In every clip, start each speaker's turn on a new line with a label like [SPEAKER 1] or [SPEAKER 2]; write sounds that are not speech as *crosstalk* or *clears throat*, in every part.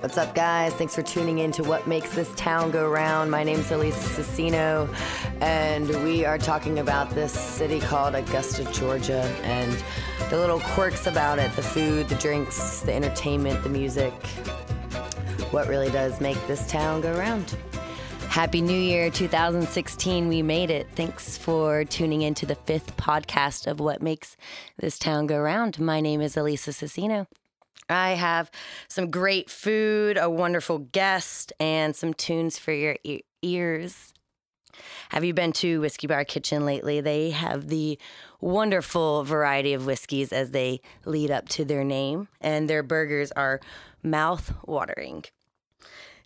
[SPEAKER 1] What's up, guys? Thanks for tuning in to What Makes This Town Go Round. My name's Elisa Cicino, and we are talking about this city called Augusta, Georgia, and the little quirks about it the food, the drinks, the entertainment, the music. What really does make this town go round. Happy New Year 2016. We made it. Thanks for tuning in to the fifth podcast of What Makes This Town Go Round. My name is Elisa Cicino. I have some great food, a wonderful guest, and some tunes for your e- ears. Have you been to Whiskey Bar Kitchen lately? They have the wonderful variety of whiskeys as they lead up to their name, and their burgers are mouth watering.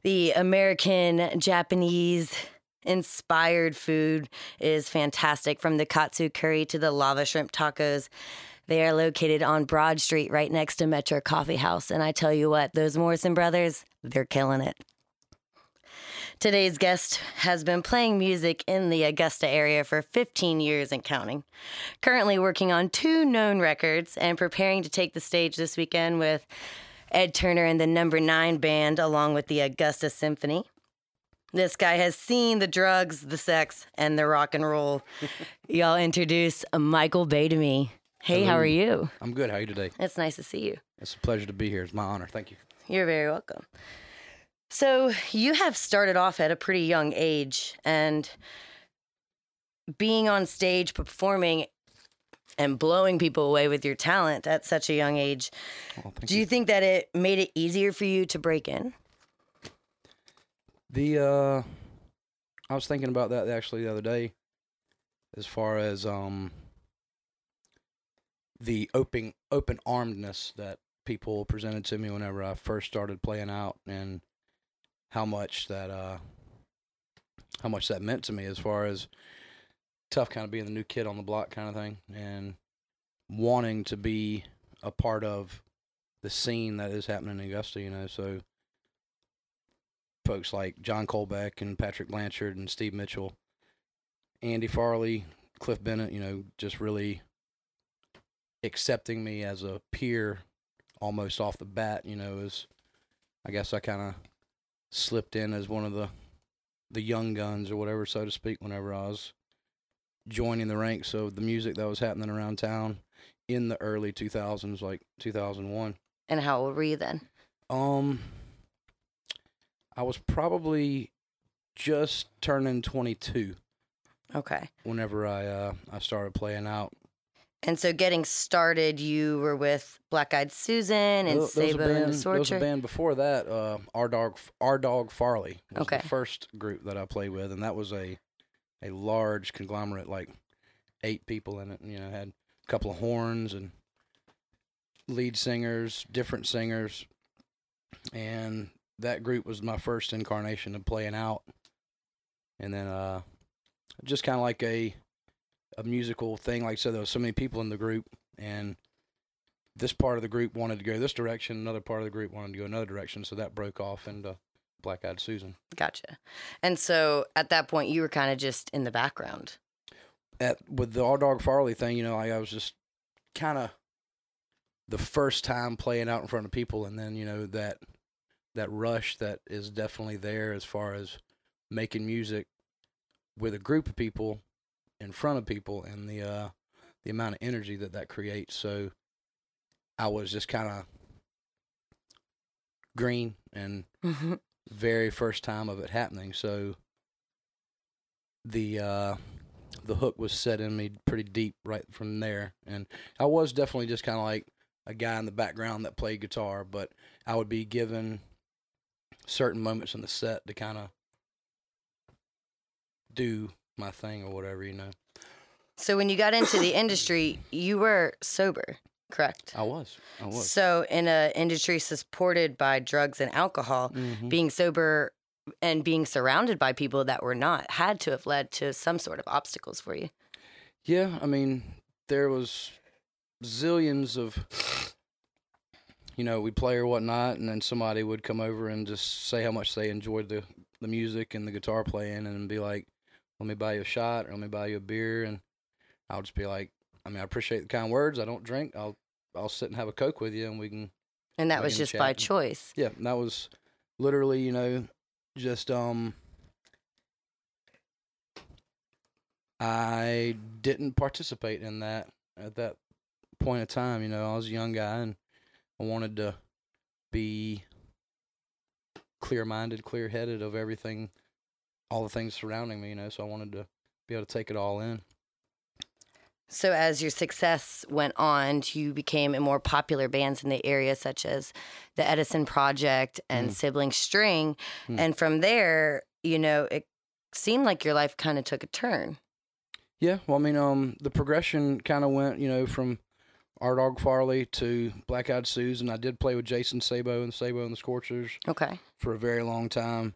[SPEAKER 1] The American Japanese inspired food is fantastic from the katsu curry to the lava shrimp tacos. They are located on Broad Street right next to Metro Coffee House. And I tell you what, those Morrison brothers, they're killing it. Today's guest has been playing music in the Augusta area for 15 years and counting. Currently working on two known records and preparing to take the stage this weekend with Ed Turner and the Number Nine Band, along with the Augusta Symphony. This guy has seen the drugs, the sex, and the rock and roll. *laughs* Y'all introduce Michael Baideme. Hey, how are you?
[SPEAKER 2] I'm good. How are you today?
[SPEAKER 1] It's nice to see you.
[SPEAKER 2] It's a pleasure to be here. It's my honor. Thank you.
[SPEAKER 1] You're very welcome. So, you have started off at a pretty young age and being on stage, performing, and blowing people away with your talent at such a young age.
[SPEAKER 2] Well,
[SPEAKER 1] Do you think that it made it easier for you to break in?
[SPEAKER 2] The uh, I was thinking about that actually the other day, as far as um the open open armedness that people presented to me whenever I first started playing out, and how much that uh how much that meant to me as far as tough kind of being the new kid on the block kind of thing and wanting to be a part of the scene that is happening in Augusta, you know, so folks like John Colbeck and Patrick Blanchard and Steve Mitchell, Andy Farley, Cliff Bennett, you know, just really accepting me as a peer almost off the bat, you know, is I guess I kind of slipped in as one of the the young guns or whatever, so to speak, whenever I was joining the ranks of the music that was happening around town in the early 2000s, like 2001.
[SPEAKER 1] And how old were you then?
[SPEAKER 2] Um, I was probably just turning 22
[SPEAKER 1] Okay.
[SPEAKER 2] whenever I uh I started playing out.
[SPEAKER 1] And so, getting started, you were with Black Eyed Susan and
[SPEAKER 2] There- there was a
[SPEAKER 1] Sabo and
[SPEAKER 2] band- There was a band before that. Uh, our dog, our dog Farley was
[SPEAKER 1] Okay.
[SPEAKER 2] the first group that I played with, and that was a a large conglomerate, like eight people in it. You know, had a couple of horns and lead singers, different singers, and that group was my first incarnation of playing out. And then, uh, just kind of like a a musical thing. Like I said, there was so many people in the group, and this part of the group wanted to go this direction, another part of the group wanted to go another direction, so that broke off into Black Eyed Susan.
[SPEAKER 1] Gotcha. And so, at that point, you were kind of just in the background.
[SPEAKER 2] At with the All Dog Farley thing, you know, I, I was just kind of the first time playing out in front of people, and then you know that that rush that is definitely there as far as making music with a group of people in front of people, and the uh, the amount of energy that that creates. So I was just kind of green and very first time of it happening. So the uh, the hook was set in me pretty deep right from there, and I was definitely just kind of like a guy in the background that played guitar, but I would be given certain moments in the set to kind of do my thing or whatever, you know.
[SPEAKER 1] So, when you got into the industry, you were sober, correct?
[SPEAKER 2] I was, I was.
[SPEAKER 1] So, in an industry supported by drugs and alcohol,
[SPEAKER 2] Mhm.
[SPEAKER 1] being sober and being surrounded by people that were not had to have led to some sort of obstacles for you.
[SPEAKER 2] Yeah, I mean, there was zillions of, you know, we play or whatnot, and then somebody would come over and just say how much they enjoyed the the music and the guitar playing, and be like, "Let me buy you a shot, or let me buy you a beer," and I'll just be like, "I mean, I appreciate the kind words. I don't drink. I'll I'll sit and have a coke with you, and we can."
[SPEAKER 1] And that was just by
[SPEAKER 2] and-
[SPEAKER 1] choice.
[SPEAKER 2] Yeah, and that was literally, you know, just um I didn't participate in that at that point of time, you know, I was a young guy and I wanted to be clear-minded, clear-headed of everything all the things surrounding me, you know, so I wanted to be able to take it all in.
[SPEAKER 1] So, as your success went on, you became in more popular bands in the area, such as the Edison Project and
[SPEAKER 2] Mhm.
[SPEAKER 1] Sibling String.
[SPEAKER 2] Mm.
[SPEAKER 1] And from there, you know, it seemed like your life kind of took a turn.
[SPEAKER 2] Yeah, well, I mean, um, the progression kind of went, you know, from R Dog Farley to Black Eyed Susan. I did play with Jason Sabo and Sabo and the Scorchers
[SPEAKER 1] Okay.
[SPEAKER 2] for a very long time.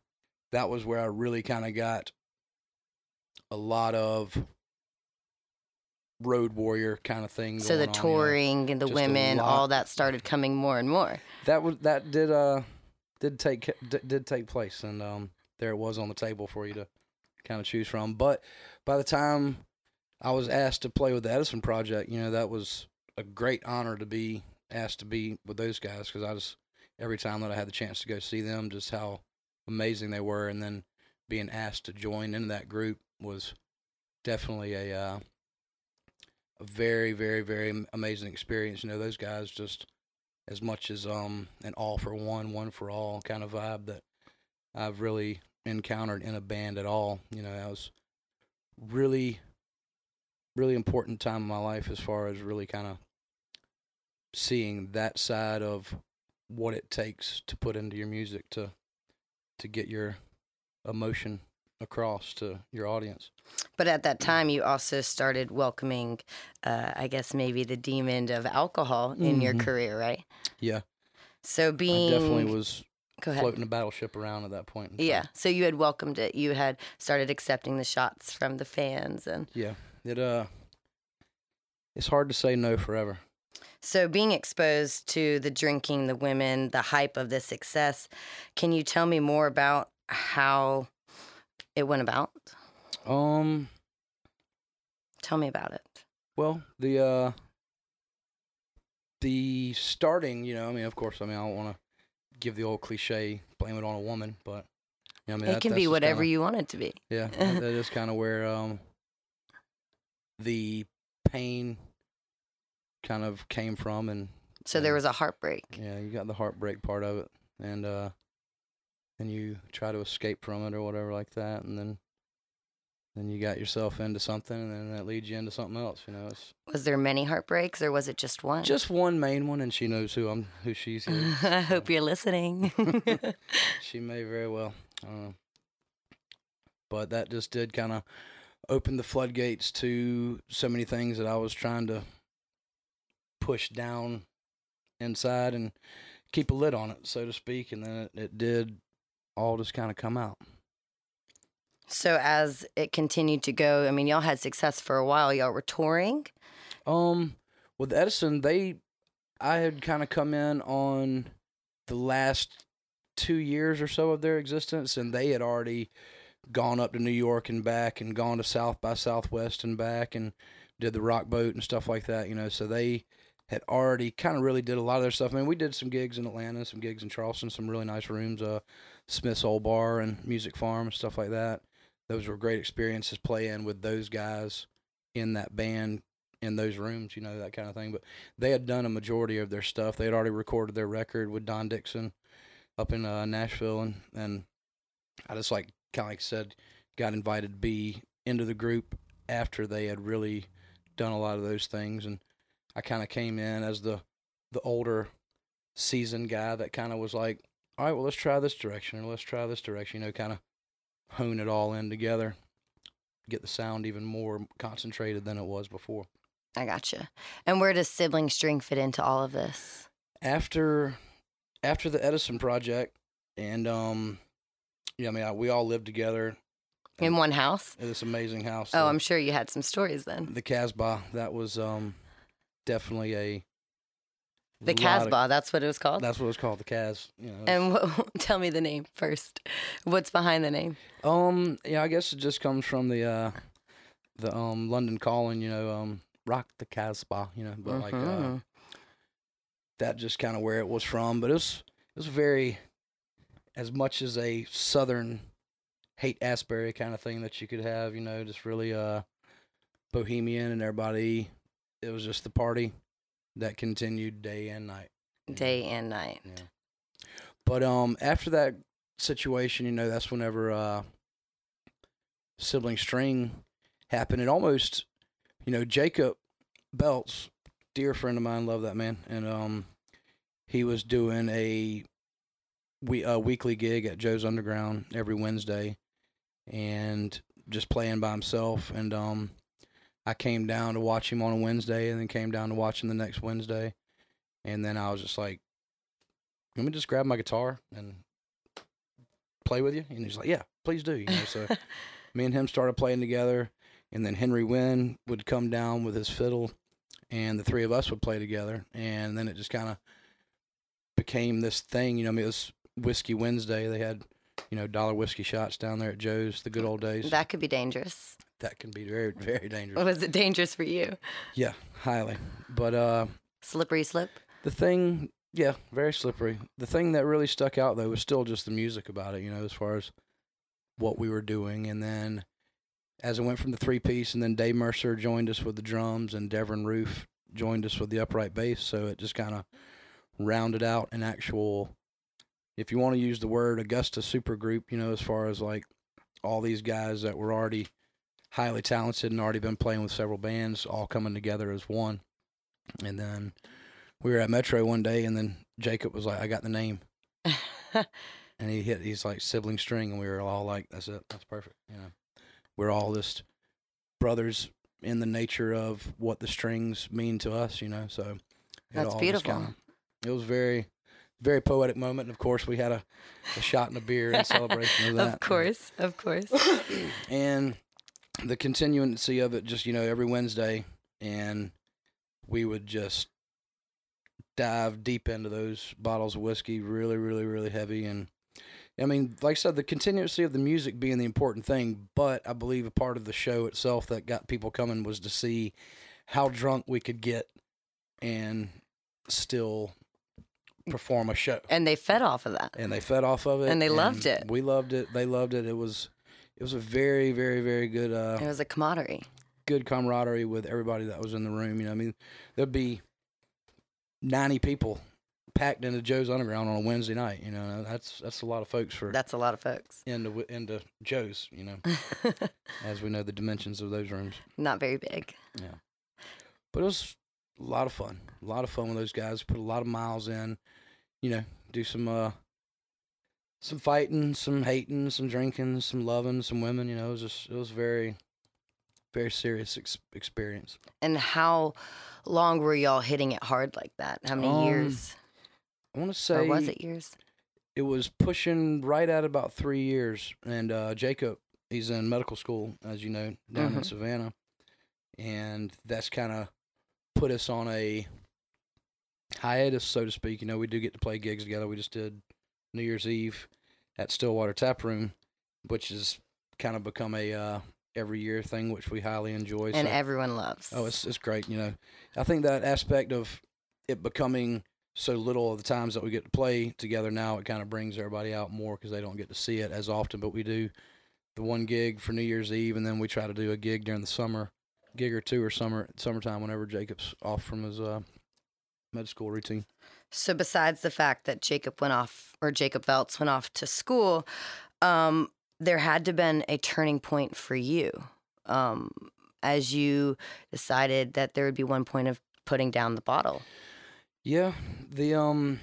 [SPEAKER 2] That was where I really kind of got a lot of road warrior kind of thing.
[SPEAKER 1] So, the
[SPEAKER 2] going on, you know.
[SPEAKER 1] touring and the women, all that started coming more and more.
[SPEAKER 2] that was that did uh did take did, did take place and um there it was on the table for you to kind of choose from but by the time i was asked to play with the edison project you know that was a great honor to be asked to be with those guys because i just every time that i had the chance to go see them just how amazing they were and then being asked to join into that group was definitely a uh a very very very amazing experience you know those guys just as much as um an all for one, one for all kind of vibe that I've really encountered in a band at all. You know, that was really, really important time in my life as far as really kind of seeing that side of what it takes to put into your music to to get your emotion across to your audience.
[SPEAKER 1] But at that time, you also started welcoming, uh, I guess, maybe the demon of alcohol in your
[SPEAKER 2] Mhm.
[SPEAKER 1] career, right?
[SPEAKER 2] Yeah,
[SPEAKER 1] So, being.
[SPEAKER 2] I definitely was
[SPEAKER 1] Go ahead.
[SPEAKER 2] floating a battleship around at that point.
[SPEAKER 1] Yeah. So you had welcomed it. You had started accepting the shots from the fans and
[SPEAKER 2] Yeah, it uh, it's hard to say no forever.
[SPEAKER 1] So being exposed to the drinking, the women, the hype of the success, can you tell me more about how it went about?
[SPEAKER 2] Um,
[SPEAKER 1] Tell me about it.
[SPEAKER 2] well, the uh, the starting, you know, I mean, of course, I mean, I don't want to give the old cliche, blame it on a woman, but you know, I mean,
[SPEAKER 1] it
[SPEAKER 2] that-
[SPEAKER 1] can be whatever
[SPEAKER 2] kinda-
[SPEAKER 1] you want it to be.
[SPEAKER 2] Yeah, that is kind of where um the pain kind of came from, and
[SPEAKER 1] So there was a heartbreak.
[SPEAKER 2] yeah, you got the heartbreak part of it, and uh, then you try to escape from it or whatever like that, and then then you got yourself into something, and then that leads you into something else. You know, it's
[SPEAKER 1] Was there many heartbreaks or was it just one?
[SPEAKER 2] just one main one, and she knows who I'm, who she's. Here. *laughs*
[SPEAKER 1] I hope you're listening. *laughs* *laughs*
[SPEAKER 2] she may very well. I don't know. But that just did kind of open the floodgates to so many things that I was trying to push down inside and keep a lid on it, so to speak. And then it, it did all just kind of come out.
[SPEAKER 1] so as it continued to go, I mean, y'all had success for a while. Y'all were touring.
[SPEAKER 2] Um, with Edison, they, I had kind of come in on the last two years or so of their existence, and they had already gone up to New York and back, and gone to South by Southwest and back, and did the Rock Boat and stuff like that. You know, so they had already kind of really did a lot of their stuff. I mean, we did some gigs in Atlanta, some gigs in Charleston, some really nice rooms, uh, Smith's Old Bar and Music Farm and stuff like that. Those were great experiences playing with those guys in that band in those rooms, you know, that kind of thing. But they had done a majority of their stuff. They had already recorded their record with Don Dixon up in uh, Nashville, and and I just like kind of like I said, got invited to be into the group after they had really done a lot of those things, and I kind of came in as the the older seasoned guy that kind of was like, all right, well, let's try this direction, or let's try this direction, you know, kind of hone it all in together, get the sound even more concentrated than it was before.
[SPEAKER 1] I gotcha. And where does sibling string fit into all of this?
[SPEAKER 2] after after the Edison project, and um, yeah, I mean, I, we all lived together
[SPEAKER 1] In one house?
[SPEAKER 2] in this amazing house.
[SPEAKER 1] Oh, I'm sure you had some stories then.
[SPEAKER 2] the Casbah. That was um, definitely a
[SPEAKER 1] The
[SPEAKER 2] of-
[SPEAKER 1] Casbah, that's what it was called.
[SPEAKER 2] That's what it was called, the Cas. You know,
[SPEAKER 1] And what, *laughs* tell me the name first. What's behind the name?
[SPEAKER 2] um, yeah, I guess it just comes from the uh, the um London calling. You know, um, rock the Casbah. You know, but like uh,
[SPEAKER 1] Mhm.
[SPEAKER 2] that just kind of where it was from. But it was it was very as much as a southern Haight-Ashbury kind of thing that you could have, you know, just really uh bohemian and everybody it was just the party that continued day and night. know.
[SPEAKER 1] Day and night.
[SPEAKER 2] Yeah. But um after that situation, you know, that's whenever uh sibling string happened. It almost you know, Jacob Belts, dear friend of mine, love that man. And um he was doing a we a weekly gig at Joe's Underground every Wednesday and just playing by himself and um I came down to watch him on a Wednesday and then came down to watch him the next Wednesday. And then I was just like, let me just grab my guitar and play with you? And he's like, yeah, please do. You know, so *laughs* me and him started playing together. And then Henry Wynn would come down with his fiddle and the three of us would play together. And then it just kind of became this thing. You know, I mean, it was Whiskey Wednesday. They had, you know, dollar whiskey shots down there at Joe's, the good old days.
[SPEAKER 1] That could be dangerous.
[SPEAKER 2] that can be very, very dangerous.
[SPEAKER 1] Was it dangerous for you?
[SPEAKER 2] Yeah, highly. But uh,
[SPEAKER 1] Slippery slip?
[SPEAKER 2] the thing, yeah, very slippery. The thing that really stuck out though was still just the music about it. You know, as far as what we were doing, and then as it went from the three piece, and then Dave Mercer joined us with the drums, and Devin Roof joined us with the upright bass. So it just kind of rounded out an actual, if you want to use the word Augusta supergroup, you know, as far as like all these guys that were already highly talented and already been playing with several bands all coming together as one. And then we were at Metro one day and then Jacob was like, I got the name. *laughs* And he hit he's like sibling string and we were all like, That's it, that's perfect. You know. We're all just brothers in the nature of what the strings mean to us, you know. So
[SPEAKER 1] That's beautiful.
[SPEAKER 2] kinda- it was very very poetic moment. And of course we had a, a shot and a beer in celebration of *laughs* that.
[SPEAKER 1] Of course, of course. *coughs*
[SPEAKER 2] and the continuancy of it just you know every wednesday and we would just dive deep into those bottles of whiskey really really really heavy and i mean like i said the continuancy of the music being the important thing but i believe a part of the show itself that got people coming was to see how drunk we could get and still perform a show
[SPEAKER 1] and they fed off of that.
[SPEAKER 2] and they fed off of it
[SPEAKER 1] And they loved it.
[SPEAKER 2] we loved it they loved it it was it was a very very very good uh
[SPEAKER 1] It was a camaraderie.
[SPEAKER 2] good camaraderie with everybody that was in the room you know i mean there'd be 90 people packed into joe's underground on a wednesday night you know that's that's a lot of folks for
[SPEAKER 1] That's a lot of folks.
[SPEAKER 2] into into joe's you know *laughs* as we know the dimensions of those rooms
[SPEAKER 1] Not very big.
[SPEAKER 2] Yeah, but it was a lot of fun a lot of fun with those guys put a lot of miles in you know do some uh some fighting some hating some drinking some loving some women you know it was just it was very very serious ex- experience
[SPEAKER 1] And how long were y'all hitting it hard like that? How many
[SPEAKER 2] Um,
[SPEAKER 1] years?
[SPEAKER 2] i want to say
[SPEAKER 1] Or was it years?
[SPEAKER 2] it was pushing right at about three years and uh jacob he's in medical school as you know down in
[SPEAKER 1] Mhm.
[SPEAKER 2] savannah and that's kind of put us on a hiatus so to speak you know we do get to play gigs together we just did new year's eve at stillwater tap room which has kind of become a uh every year thing which we highly enjoy
[SPEAKER 1] And
[SPEAKER 2] so-
[SPEAKER 1] everyone loves.
[SPEAKER 2] Oh, it's it's great. You know, I think that aspect of it becoming so little of the times that we get to play together now, it kind of brings everybody out more because they don't get to see it as often. But we do the one gig for New Year's Eve, and then we try to do a gig during the summer, gig or two or summer summertime whenever Jacob's off from his uh, med school routine.
[SPEAKER 1] So besides the fact that Jacob went off or Jacob Belts went off to school, um, there had to been a turning point for you. Um, as you decided that there would be one point of putting down the bottle.
[SPEAKER 2] Yeah, the um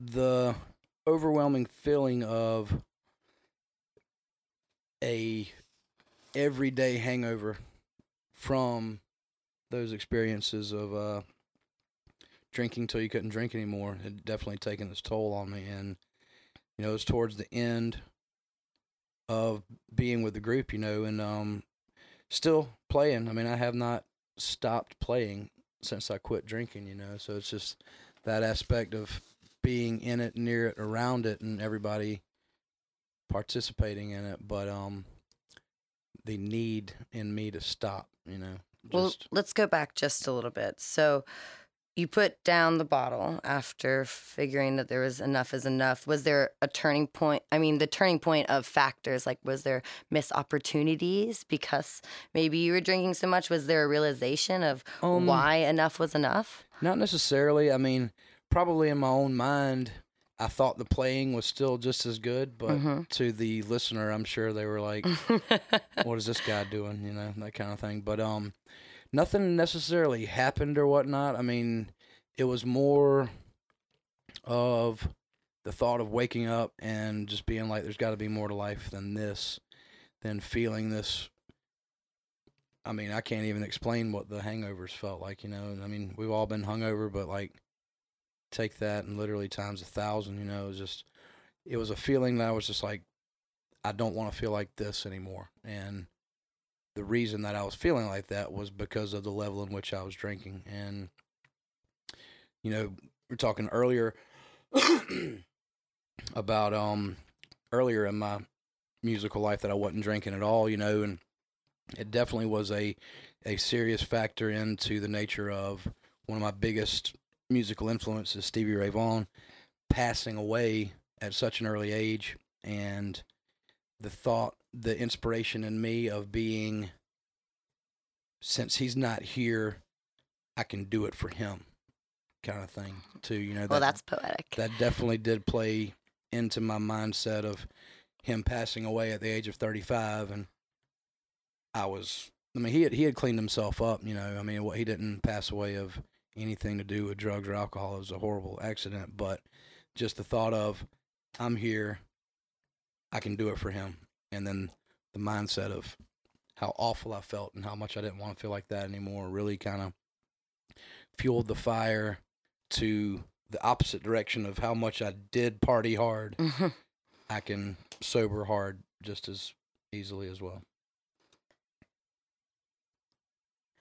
[SPEAKER 2] the overwhelming feeling of a everyday hangover from those experiences of uh drinking till you couldn't drink anymore had definitely taken its toll on me and you know it was towards the end of being with the group you know and um still playing i mean i have not stopped playing since I quit drinking, you know. So it's just that aspect of being in it, near it, around it, and everybody participating in it. But um, the need in me to stop, you know.
[SPEAKER 1] Well, let's go back just a little bit. So you put down the bottle after figuring that there was enough is enough. Was there a turning point? I mean, the turning point of factors, like was there missed opportunities because maybe you were drinking so much? Was there a realization of
[SPEAKER 2] Um,
[SPEAKER 1] why enough was enough?
[SPEAKER 2] Not necessarily. I mean, probably in my own mind, I thought the playing was still just as good, but
[SPEAKER 1] Mhm.
[SPEAKER 2] to the listener, I'm sure they were like, *laughs* "What is this guy doing?" You know, that kind of thing. But um, nothing necessarily happened or whatnot. I mean, it was more of the thought of waking up and just being like, "There's got to be more to life than this," than feeling this. I mean, I can't even explain what the hangovers felt like. You know, I mean, we've all been hungover, but like, take that and literally times a thousand. You know, it was just, it was a feeling that I was just like, I don't want to feel like this anymore. And the reason that I was feeling like that was because of the level in which I was drinking. And, you know, we're talking earlier *coughs* about, um, earlier in my musical life that I wasn't drinking at all, you know, and it definitely was a, a serious factor into the nature of one of my biggest musical influences, Stevie Ray Vaughan, passing away at such an early age. And, the thought, the inspiration in me of being, since he's not here, I can do it for him, kind of thing. Too, you know.
[SPEAKER 1] well, that's poetic.
[SPEAKER 2] that definitely did play into my mindset of him passing away at the age of 35, and I was. I mean, he had he had cleaned himself up. You know, I mean, what he didn't pass away of anything to do with drugs or alcohol. It was a horrible accident, but just the thought of, I'm here, I can do it for him. And then the mindset of how awful I felt and how much I didn't want to feel like that anymore really kind of fueled the fire to the opposite direction of how much I did party hard.
[SPEAKER 1] Mhm.
[SPEAKER 2] I can sober hard just as easily as well.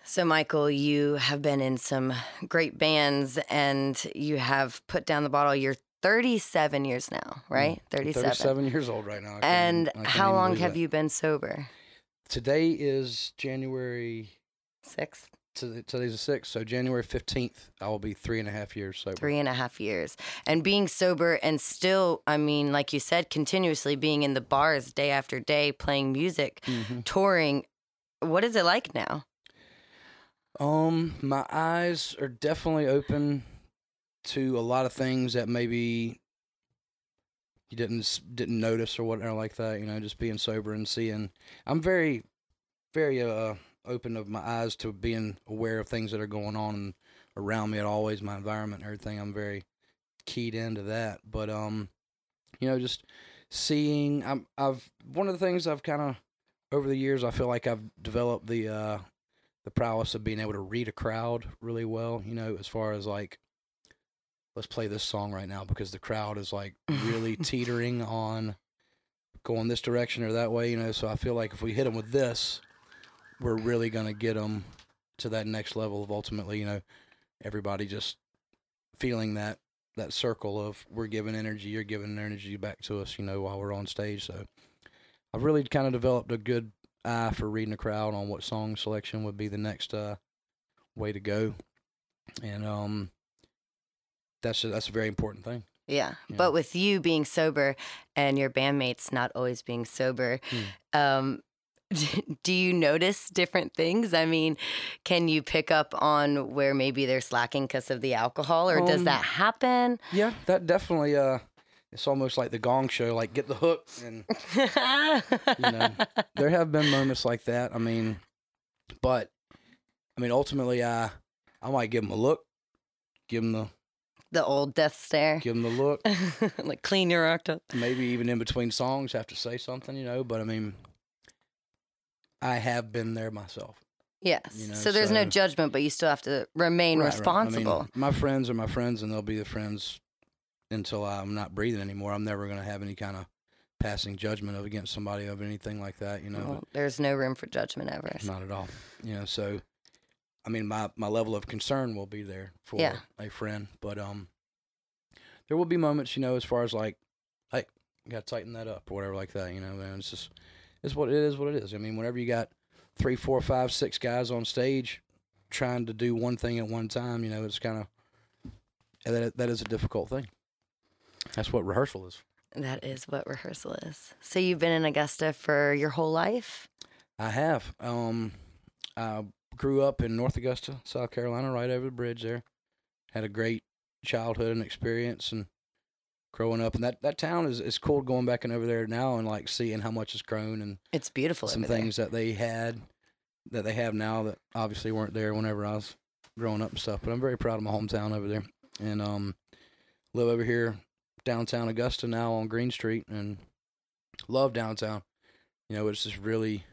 [SPEAKER 1] So, Michael, you have been in some great bands and you have put down the bottle. You're 37 years now, right? 37.
[SPEAKER 2] 37 years old right now.
[SPEAKER 1] And
[SPEAKER 2] even- I can't
[SPEAKER 1] how long have
[SPEAKER 2] that.
[SPEAKER 1] you been sober?
[SPEAKER 2] Today is January.
[SPEAKER 1] Six,
[SPEAKER 2] to- Today's the sixth, so January fifteenth, I will be three and a half years sober.
[SPEAKER 1] three and a half years. And being sober and still, I mean, like you said, continuously being in the bars day after day, playing music,
[SPEAKER 2] Mhm.
[SPEAKER 1] touring. What is it like now?
[SPEAKER 2] Um, my eyes are definitely open to a lot of things that maybe you didn't didn't notice or whatever like that. You know, just being sober and seeing. I'm very, very uh open of my eyes to being aware of things that are going on around me at always my environment and everything. I'm very keyed into that. But um, you know, just seeing. I'm I've one of the things I've kind of over the years I feel like I've developed the uh the prowess of being able to read a crowd really well, you know, as far as like let's play this song right now because the crowd is like really *laughs* teetering on going this direction or that way, you know, so I feel like if we hit them with this, we're really going to get them to that next level of ultimately, you know, everybody just feeling that that circle of we're giving energy, you're giving energy back to us, you know, while we're on stage. So I've really kind of developed a good eye for reading the crowd on what song selection would be the next uh, way to go, and um, that's a, that's a very important thing.
[SPEAKER 1] Yeah.
[SPEAKER 2] Yeah.
[SPEAKER 1] But with you being sober and your bandmates not always being sober, um, *laughs* do you notice different things? I mean, can you pick up on where maybe they're slacking because of the alcohol, or does
[SPEAKER 2] Um,
[SPEAKER 1] that happen?
[SPEAKER 2] Yeah, that definitely. Uh, it's almost like the Gong Show, like get the hook, and *laughs* you know, there have been moments like that. I mean, but I mean, ultimately, I I might give them a look, give them the
[SPEAKER 1] the old death stare,
[SPEAKER 2] give them the look, *laughs*
[SPEAKER 1] like clean your act up.
[SPEAKER 2] maybe even in between songs have to say something, you know. But I mean, I have been there myself.
[SPEAKER 1] Yes.
[SPEAKER 2] You know,
[SPEAKER 1] so there's no judgment, but you still have to remain
[SPEAKER 2] Right, right. I mean,
[SPEAKER 1] responsible.
[SPEAKER 2] my friends are my friends, and they'll be the friends until I'm not breathing anymore. I'm never going to have any kind of passing judgment of against somebody of anything like that. You know,
[SPEAKER 1] Well, there's no room for judgment ever.
[SPEAKER 2] not at all. You know, so I mean, my my level of concern will be there for
[SPEAKER 1] Yeah.
[SPEAKER 2] a friend, but um, there will be moments, you know, as far as like, hey, got to tighten that up or whatever like that. You know, man, it's just it's what it is. What it is. I mean, whenever you got three, four, five, six guys on stage trying to do one thing at one time, you know, it's kind of that that is a difficult thing. That's what rehearsal is.
[SPEAKER 1] That is what rehearsal is. So you've been in Augusta for your whole life?
[SPEAKER 2] I have. Um, I grew up in North Augusta, South Carolina, right over the bridge there. Had a great childhood and experience and growing up. And that, that town is, is cool going back and over there now and like seeing how much it's grown and
[SPEAKER 1] It's beautiful.
[SPEAKER 2] some
[SPEAKER 1] over there.
[SPEAKER 2] things that they had that they have now that obviously weren't there whenever I was growing up and stuff. But I'm very proud of my hometown over there. And um live over here downtown Augusta now on Green Street and love downtown. You know, it's just really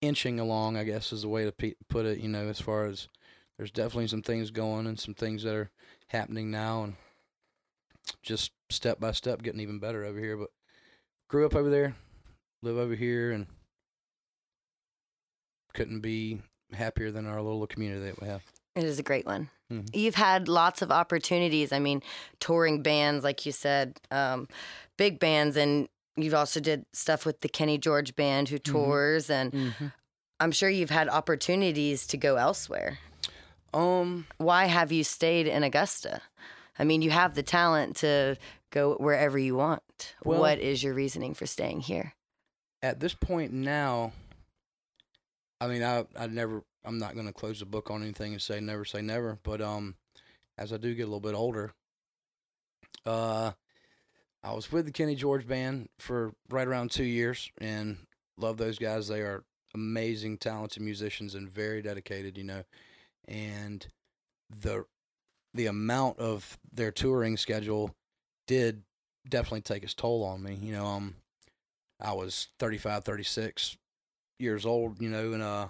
[SPEAKER 2] inching along, I guess is the way to put it, you know, as far as there's definitely some things going and some things that are happening now and just step by step getting even better over here, but grew up over there, live over here and couldn't be happier than our little community that we have.
[SPEAKER 1] It is a great one.
[SPEAKER 2] Mhm.
[SPEAKER 1] You've had lots of opportunities. I mean, touring bands, like you said, um, big bands, and you've also did stuff with the Kenny George Band, who tours, and I'm sure you've had opportunities to go elsewhere.
[SPEAKER 2] Um,
[SPEAKER 1] Why have you stayed in Augusta? I mean, you have the talent to go wherever you want.
[SPEAKER 2] Well-
[SPEAKER 1] what is your reasoning for staying here?
[SPEAKER 2] at this point now, I mean, I I never, I'm not going to close the book on anything and say never say never. But um, as I do get a little bit older, uh, I was with the Kenny George band for right around two years, and love those guys. They are amazing, talented musicians and very dedicated. You know, and the the amount of their touring schedule did definitely take its toll on me. You know, um, I was 35, 36 years old, you know, and uh,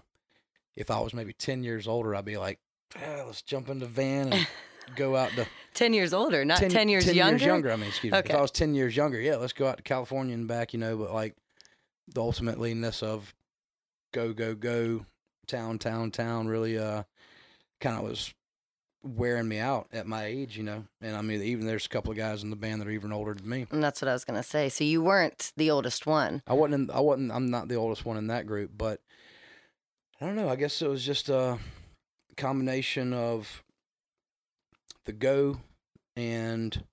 [SPEAKER 2] if I was maybe 10 years older, I'd be like, "Ah, let's jump in the van and *laughs* go out to
[SPEAKER 1] 10 years older, not 10, years younger?
[SPEAKER 2] Years younger. I mean, excuse me.
[SPEAKER 1] Okay.
[SPEAKER 2] If I was 10 years younger, yeah, let's go out to California and back, you know, but like the ultimately-ness of go, go, go, town, town, town really uh kind of was wearing me out at my age, you know. And I mean, even there's a couple of guys in the band that are even older than me.
[SPEAKER 1] And that's what I was going to say. So you weren't the oldest one.
[SPEAKER 2] I wasn't. In, I wasn't. I'm not the oldest one in that group, but I don't know. I guess it was just a combination of the go and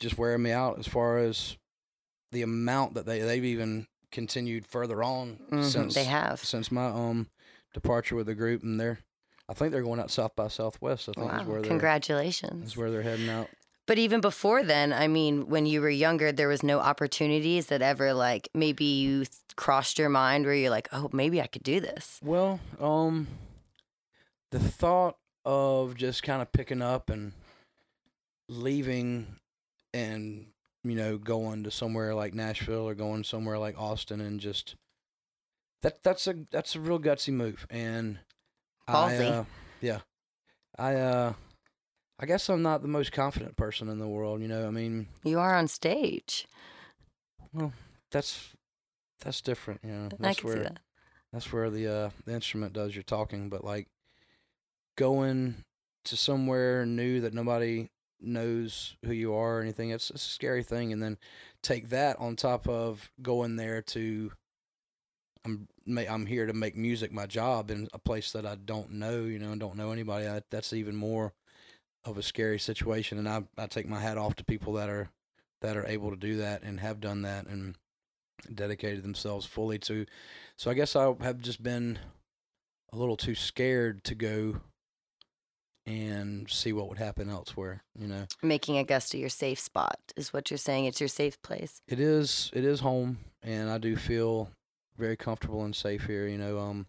[SPEAKER 2] just wearing me out as far as the amount that they they've even continued further on
[SPEAKER 1] Mhm,
[SPEAKER 2] since
[SPEAKER 1] they have.
[SPEAKER 2] since my um departure with the group, and they're I think they're going out South by Southwest. I think is where they're
[SPEAKER 1] Congratulations.
[SPEAKER 2] is where they're heading out.
[SPEAKER 1] But even before then, I mean, when you were younger, there was no opportunities that ever like maybe you th- crossed your mind where you're like, oh, maybe I could do this.
[SPEAKER 2] Well, um, the thought of just kind of picking up and leaving and, you know, going to somewhere like Nashville or going somewhere like Austin and just that that's a that's a real gutsy move and I uh, yeah. I uh I guess I'm not the most confident person in the world, you know. I mean,
[SPEAKER 1] You are on stage.
[SPEAKER 2] Well, that's that's different, you know.
[SPEAKER 1] I
[SPEAKER 2] That's
[SPEAKER 1] can
[SPEAKER 2] where
[SPEAKER 1] see that.
[SPEAKER 2] That's where the uh the instrument does your talking, but like going to somewhere new that nobody knows who you are or anything, it's, it's a scary thing. And then take that on top of going there to I'm I'm here to make music my job in a place that I don't know, you know, and don't know anybody. I, that's even more of a scary situation. And I I take my hat off to people that are that are able to do that and have done that and dedicated themselves fully to. So I guess I have just been a little too scared to go and see what would happen elsewhere. You know,
[SPEAKER 1] Making Augusta your safe spot is what you're saying. It's your safe place.
[SPEAKER 2] it is it is home, and I do feel very comfortable and safe here. You know, um,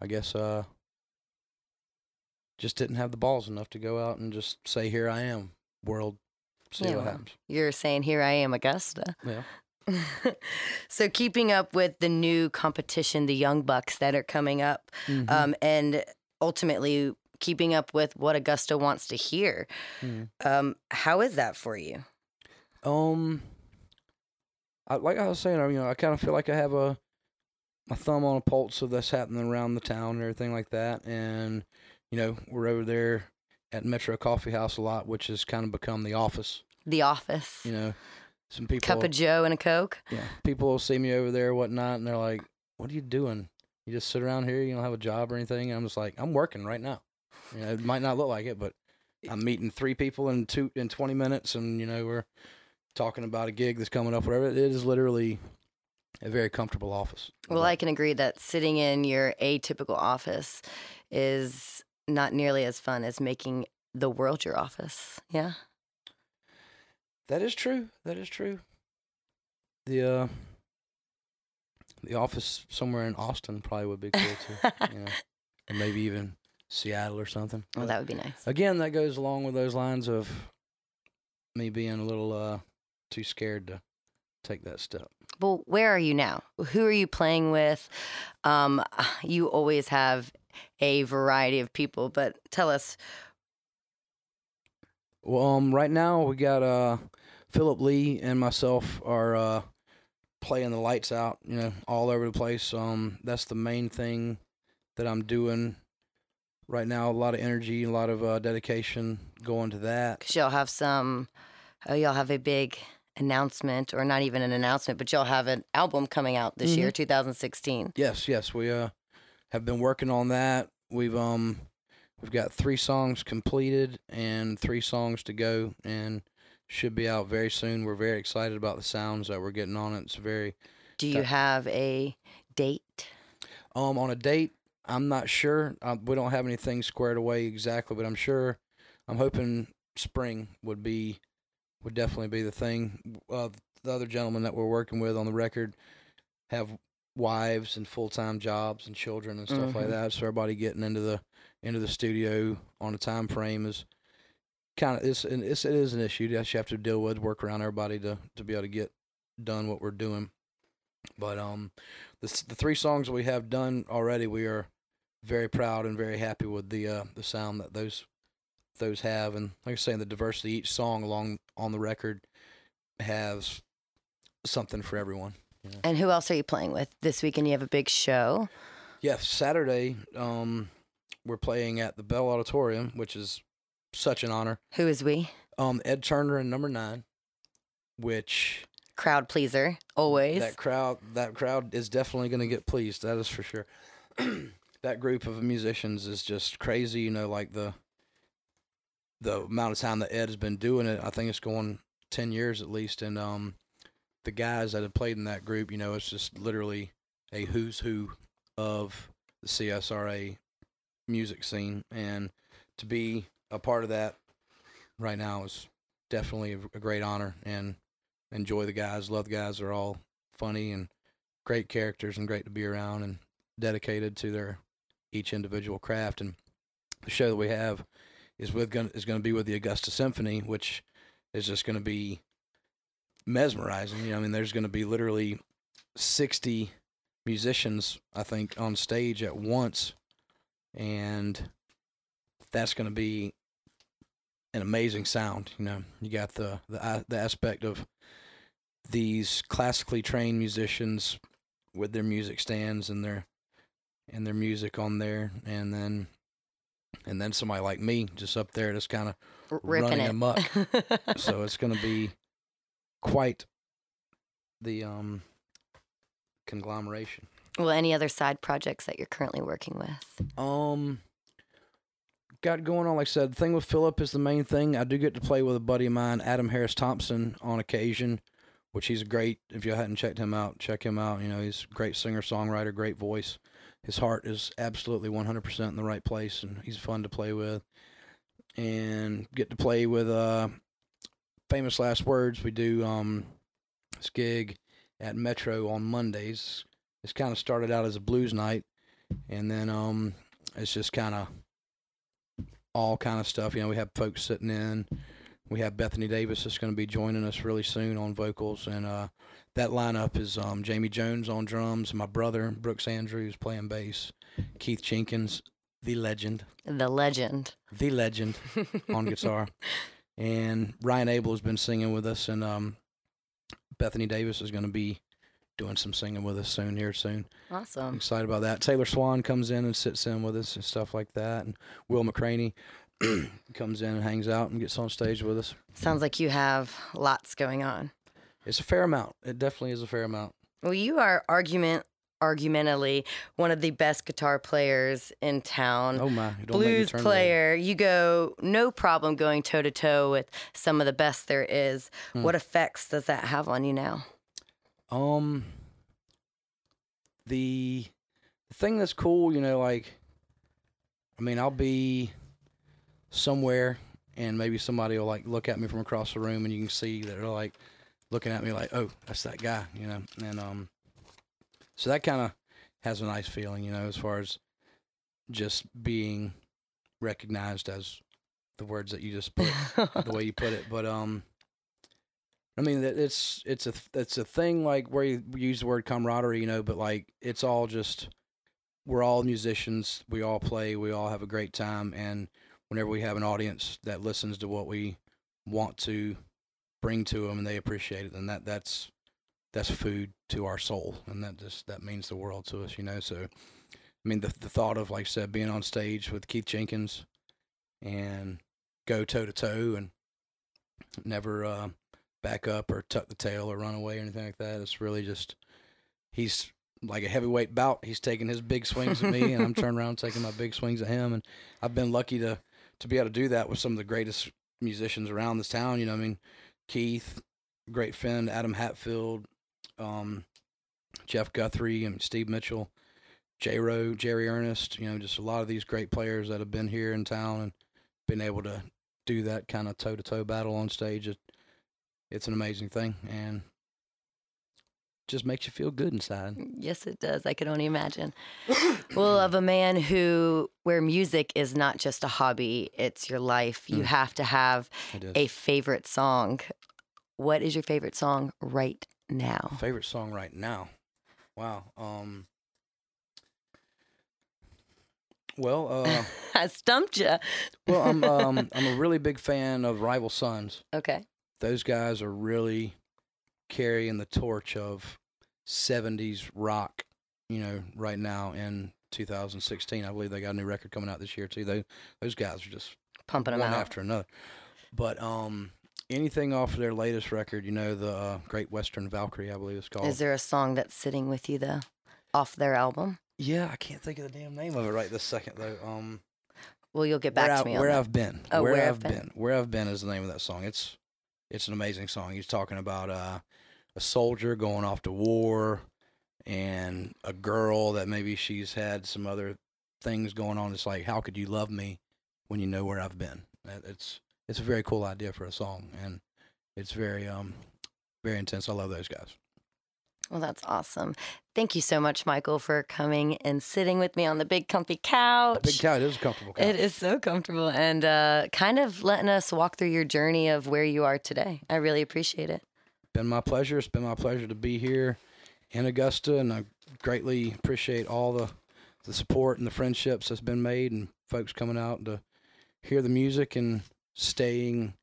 [SPEAKER 2] I guess uh, just didn't have the balls enough to go out and just say, "Here I am, world." See
[SPEAKER 1] Yeah,
[SPEAKER 2] what
[SPEAKER 1] well,
[SPEAKER 2] happens.
[SPEAKER 1] You're saying, here I am, Augusta.
[SPEAKER 2] Yeah. *laughs*
[SPEAKER 1] so keeping up with the new competition, the Young Bucks that are coming up,
[SPEAKER 2] Mhm.
[SPEAKER 1] um, and ultimately keeping up with what Augusta wants to hear.
[SPEAKER 2] Mhm.
[SPEAKER 1] Um, how is that for you?
[SPEAKER 2] Um, I, like I was saying, I- you know, I kind of feel like I have a my thumb on a pulse of that's happening around the town and everything like that. And you know, we're over there at Metro Coffee House a lot, which has kind of become the office.
[SPEAKER 1] The Office,
[SPEAKER 2] You know, some people,
[SPEAKER 1] cup of Joe and a Coke.
[SPEAKER 2] yeah, people will see me over there, whatnot, and they're like, "What are you doing? You just sit around here? You don't have a job or anything?" And I'm just like, "I'm working right now." You know, it might not look like it, but I'm meeting three people in two in 20 minutes, and you know we're talking about a gig that's coming up. Whatever it is, literally a very comfortable office.
[SPEAKER 1] Well, I can agree that sitting in your atypical office is not nearly as fun as making the world your office. Yeah.
[SPEAKER 2] That is true. That is true. The uh, the office somewhere in Austin probably would be cool too. *laughs* you know, or maybe even Seattle or something.
[SPEAKER 1] Well,
[SPEAKER 2] But
[SPEAKER 1] that would be nice.
[SPEAKER 2] again, that goes along with those lines of me being a little uh too scared to take that step.
[SPEAKER 1] Well, where are you now? Who are you playing with? Um, *sighs* you always have a variety of people, but tell us.
[SPEAKER 2] Well, um, right now we got uh Philip Lee and myself are uh playing the lights out, you know, all over the place. Um, that's the main thing that I'm doing right now. A lot of energy, a lot of uh, dedication going to that.
[SPEAKER 1] Cause y'all have some, oh, y'all have a big announcement, or not even an announcement, but y'all have an album coming out this year, 2016.
[SPEAKER 2] Yes, yes, we uh have been working on that. We've um we've got three songs completed and three songs to go, and should be out very soon. We're very excited about the sounds that we're getting on it. It's very
[SPEAKER 1] Do you have a date?
[SPEAKER 2] Um, on a date, I'm not sure. Uh, we don't have anything squared away exactly, but I'm sure. I'm hoping spring would be, would definitely be the thing. Uh, the other gentlemen that we're working with on the record have wives and full time jobs and children and stuff like
[SPEAKER 1] Mhm.
[SPEAKER 2] that. So everybody getting into the into the studio on a time frame is kind of it's, it's it is an issue that you have to deal with, work around everybody to to be able to get done what we're doing. But um, the the three songs we have done already, we are very proud and very happy with the uh, the sound that those those have, and like I say, the diversity each song along on the record has something for everyone.
[SPEAKER 1] And who else are you playing with this weekend? You have a big show.
[SPEAKER 2] Yes, Saturday, um, we're playing at the Bell Auditorium, which is such an honor.
[SPEAKER 1] Who is we?
[SPEAKER 2] Um, Ed Turner and Number Nine, which
[SPEAKER 1] Crowd pleaser, always.
[SPEAKER 2] that crowd that crowd is definitely going to get pleased. That is for sure. *clears throat* that group of musicians is just crazy. You know, like the the amount of time that Ed has been doing it. I think it's going ten years at least, and um, the guys that have played in that group, you know, it's just literally a who's who of the CSRA music scene, and to be a part of that right now is definitely a, great honor and enjoy the guys. Love the guys. They're all funny and great characters and great to be around and dedicated to their each individual craft. And the show that we have is with is going to be with the Augusta Symphony which is just going to be mesmerizing you know I mean there's going to be literally 60 musicians I think on stage at once and that's going to be an amazing sound. You know, you got the the the aspect of these classically trained musicians with their music stands and their and their music on there, and then and then somebody like me just up there just kind of
[SPEAKER 1] ripping
[SPEAKER 2] running
[SPEAKER 1] it.
[SPEAKER 2] amok. *laughs* so it's going to be quite the um conglomeration.
[SPEAKER 1] well, any other side projects that you're currently working with?
[SPEAKER 2] Um, got going on. Like I said, the thing with Philip is the main thing. I do get to play with a buddy of mine, Adam Harris Thompson, on occasion, which he's great. If you hadn't checked him out, check him out. You know, he's a great singer songwriter, great voice. His heart is absolutely 100% in the right place, and he's fun to play with. And get to play with uh, famous last words. We do um, this gig at Metro on Mondays. It's kind of started out as a blues night, and then um, it's just kind of all kind of stuff. You know, we have folks sitting in. We have Bethany Davis that's going to be joining us really soon on vocals, and uh, that lineup is um, Jamie Jones on drums, my brother Brooks Andrews playing bass, Keith Jenkins, the legend,
[SPEAKER 1] The legend.
[SPEAKER 2] the legend on guitar, *laughs* and Ryan Abel has been singing with us, and um, Bethany Davis is going to be doing some singing with us soon here soon. I'm
[SPEAKER 1] Awesome.
[SPEAKER 2] excited about that. Taylor Swan comes in and sits in with us and stuff like that, and Will McCraney *clears throat* comes in and hangs out and gets on stage with us.
[SPEAKER 1] Sounds like you have lots going on.
[SPEAKER 2] It's a fair amount. It definitely is a fair amount.
[SPEAKER 1] Well, you are argument argumentally one of the best guitar players in town.
[SPEAKER 2] Oh my,
[SPEAKER 1] Blues player, you go no problem going toe to toe with some of the best there is.
[SPEAKER 2] Hmm.
[SPEAKER 1] What effects does that have on you now?
[SPEAKER 2] Um, the the thing that's cool, you know, like, I mean, I'll be somewhere and maybe somebody will like look at me from across the room and you can see that they're like looking at me like, oh, that's that guy, you know, and um, so that kind of has a nice feeling, you know, as far as just being recognized as the words that you just put the way you put it. But um, I mean, it's it's a it's a thing like where you use the word camaraderie, you know, but like it's all just we're all musicians. We all play. We all have a great time, and whenever we have an audience that listens to what we want to bring to them and they appreciate it, then that that's that's food to our soul, and that just that means the world to us, you know. So, I mean, the the thought of like I said, being on stage with Keith Jenkins and go toe to toe and never uh, back up or tuck the tail or run away or anything like that. It's really just he's like a heavyweight bout. He's taking his big swings at me, and I'm turning around taking my big swings at him. And I've been lucky to to be able to do that with some of the greatest musicians around this town. You know, I mean, Keith, great friend, Adam Hatfield, um, Jeff Guthrie, and Steve Mitchell, J. Rowe, Jerry Ernest. You know, just a lot of these great players that have been here in town and been able to do that kind of toe to toe battle on stage. It, it's an amazing thing and just makes you feel good inside.
[SPEAKER 1] Yes, it does. I can only imagine. well, of a man who, where music is not just a hobby, it's your life, you
[SPEAKER 2] Mm.
[SPEAKER 1] have to have a favorite song. What is your favorite song right now?
[SPEAKER 2] Favorite song right now? Wow. Um. Well, uh, *laughs*
[SPEAKER 1] I stumped you.
[SPEAKER 2] well, I'm um, *laughs* I'm a really big fan of Rival Sons.
[SPEAKER 1] Okay.
[SPEAKER 2] Those guys are really carrying the torch of '70s rock. You know, right now in 2016, I believe they got a new record coming out this year too. They those guys are just
[SPEAKER 1] Pumping them
[SPEAKER 2] one
[SPEAKER 1] out.
[SPEAKER 2] after another. But um, anything off of their latest record, you know, the uh, Great Western Valkyrie, I believe it's called.
[SPEAKER 1] Is there a song that's sitting with you, though, off their album?
[SPEAKER 2] Yeah, I can't think of the damn name of it right this second though. Um,
[SPEAKER 1] Well, you'll get back
[SPEAKER 2] where,
[SPEAKER 1] to
[SPEAKER 2] I,
[SPEAKER 1] me on
[SPEAKER 2] where. I've been.
[SPEAKER 1] Oh,
[SPEAKER 2] where,
[SPEAKER 1] Where
[SPEAKER 2] I've
[SPEAKER 1] I've Been.
[SPEAKER 2] been. Where I've been is the name of that song. It's it's an amazing song. He's talking about uh, a soldier going off to war and a girl that maybe she's had some other things going on. It's like, how could you love me when you know where I've been? It's it's a very cool idea for a song, and it's very um very intense. I love those guys.
[SPEAKER 1] Well, that's awesome. Thank you so much, Michael, for coming and sitting with me on the big comfy couch.
[SPEAKER 2] Big couch. It is a comfortable couch.
[SPEAKER 1] It is so comfortable and uh, kind of letting us walk through your journey of where you are today. I really appreciate it.
[SPEAKER 2] been my pleasure. It's been my pleasure to be here in Augusta, and I greatly appreciate all the the support and the friendships that's been made, and folks coming out to hear the music and staying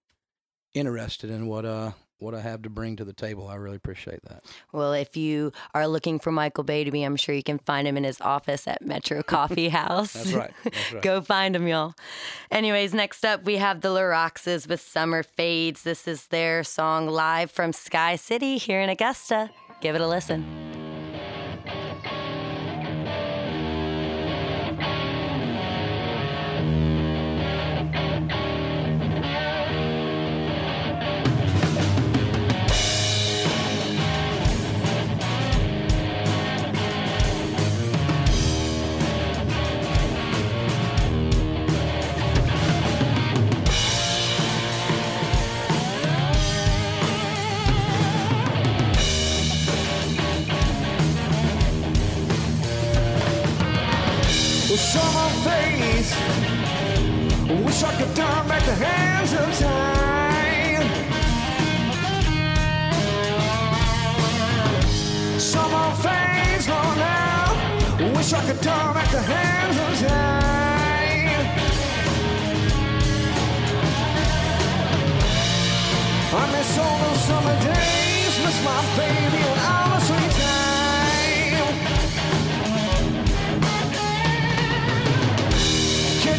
[SPEAKER 2] interested in what uh what I have to bring to the table. I really appreciate that.
[SPEAKER 1] Well, if you are looking for Michael Baideme, I'm sure you can find him in his office at Metro *laughs* Coffee House.
[SPEAKER 2] That's right. That's right.
[SPEAKER 1] Go find him, y'all. Anyways, next up we have the Laroxes with Summer Fades. This is their song live from Sky City here in Augusta. Give it a listen.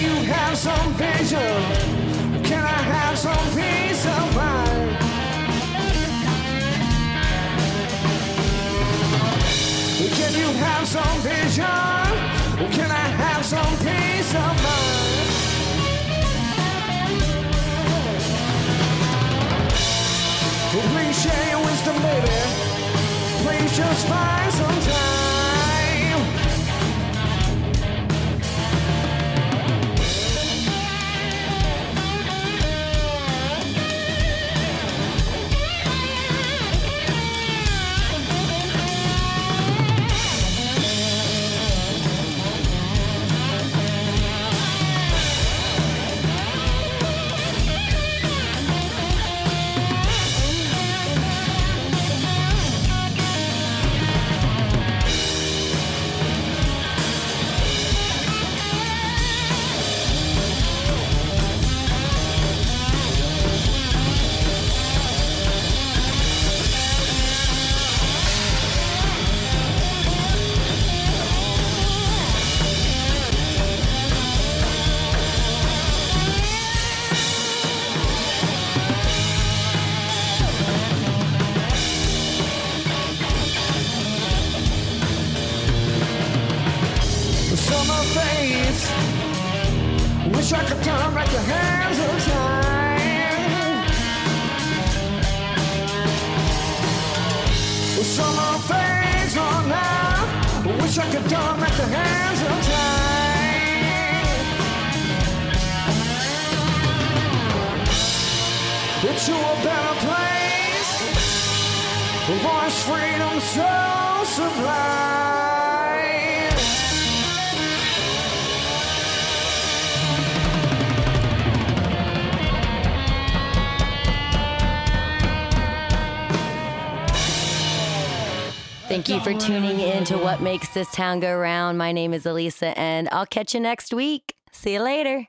[SPEAKER 3] you have some vision? Can I have some peace of mind? Can you have
[SPEAKER 4] some vision? Can I have some peace of mind? Please share your wisdom, baby. Please
[SPEAKER 3] just find. For tuning in to What Makes This Town Go Round. My name is Elisa, and I'll catch you next week. See you later.